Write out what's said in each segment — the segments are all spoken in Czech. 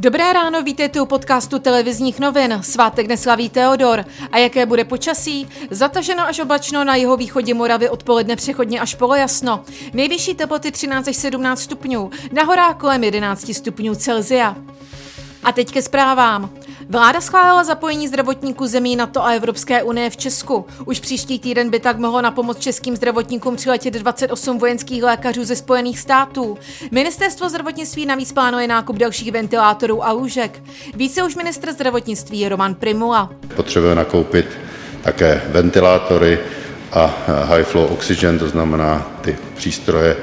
Dobré ráno, vítejte u podcastu televizních novin. Svátek neslaví Teodor. A jaké bude počasí? Zataženo až oblačno na jeho východě Moravy odpoledne přechodně až polojasno. Nejvyšší teploty 13 až 17 stupňů, na horách kolem 11 stupňů Celzia. A teď ke zprávám. Vláda schválila zapojení zdravotníků zemí NATO a Evropské unie v Česku. Už příští týden by tak mohlo na pomoc českým zdravotníkům přiletět 28 vojenských lékařů ze Spojených států. Ministerstvo zdravotnictví navíc plánuje nákup dalších ventilátorů a lůžek. Více už ministr zdravotnictví Roman Primula. Potřebuje nakoupit také ventilátory, a high flow oxygen, to znamená ty přístroje,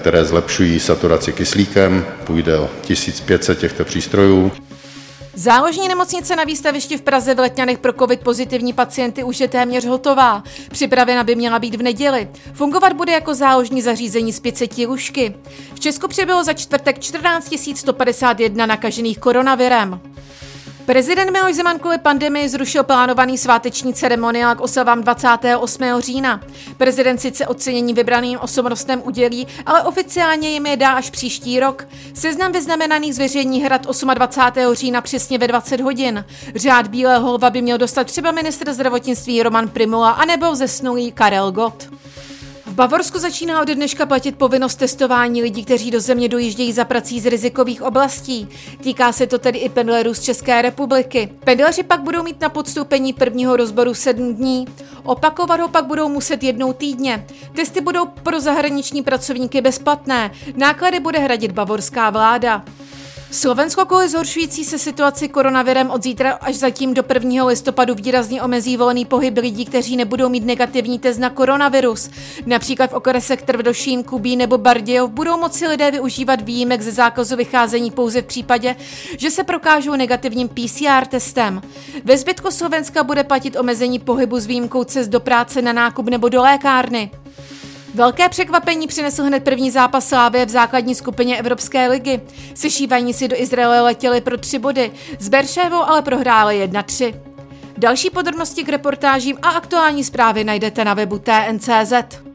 které zlepšují saturaci kyslíkem. Půjde o 1500 těchto přístrojů. Záložní nemocnice na výstavišti v Praze v Letňanech pro covid pozitivní pacienty už je téměř hotová. Připravena by měla být v neděli. Fungovat bude jako záložní zařízení z 500 lůžky. V Česku přibylo za čtvrtek 14 151 nakažených koronavirem. Prezident Miloš Zeman kvůli pandemii zrušil plánovaný sváteční ceremoniál k oslavám 28. října. Prezident sice ocenění vybraným osobnostem udělí, ale oficiálně jim je dá až příští rok. Seznam vyznamenaných zveřejní hrad 28. října přesně ve 20 hodin. Řád Bílého lva by měl dostat třeba ministr zdravotnictví Roman Primula anebo zesnulý Karel Gott. Bavorsku začíná od dneška platit povinnost testování lidí, kteří do země dojíždějí za prací z rizikových oblastí. Týká se to tedy i pendlerů z České republiky. Pendleři pak budou mít na podstoupení prvního rozboru 7 dní. Opakovat ho pak budou muset jednou týdně. Testy budou pro zahraniční pracovníky bezplatné. Náklady bude hradit bavorská vláda. Slovensko kvůli zhoršující se situaci koronavirem od zítra až zatím do 1. listopadu výrazně omezí volný pohyb lidí, kteří nebudou mít negativní test na koronavirus. Například v okresech Trvdošín, Kubí nebo Bardějov budou moci lidé využívat výjimek ze zákazu vycházení pouze v případě, že se prokážou negativním PCR testem. Ve zbytku Slovenska bude platit omezení pohybu s výjimkou cest do práce, na nákup nebo do lékárny. Velké překvapení přinesl hned první zápas Slávě v základní skupině Evropské ligy. Sešívaní si do Izraele letěli pro tři body, s Beršévou ale prohráli 1-3. Další podrobnosti k reportážím a aktuální zprávy najdete na webu TNCZ.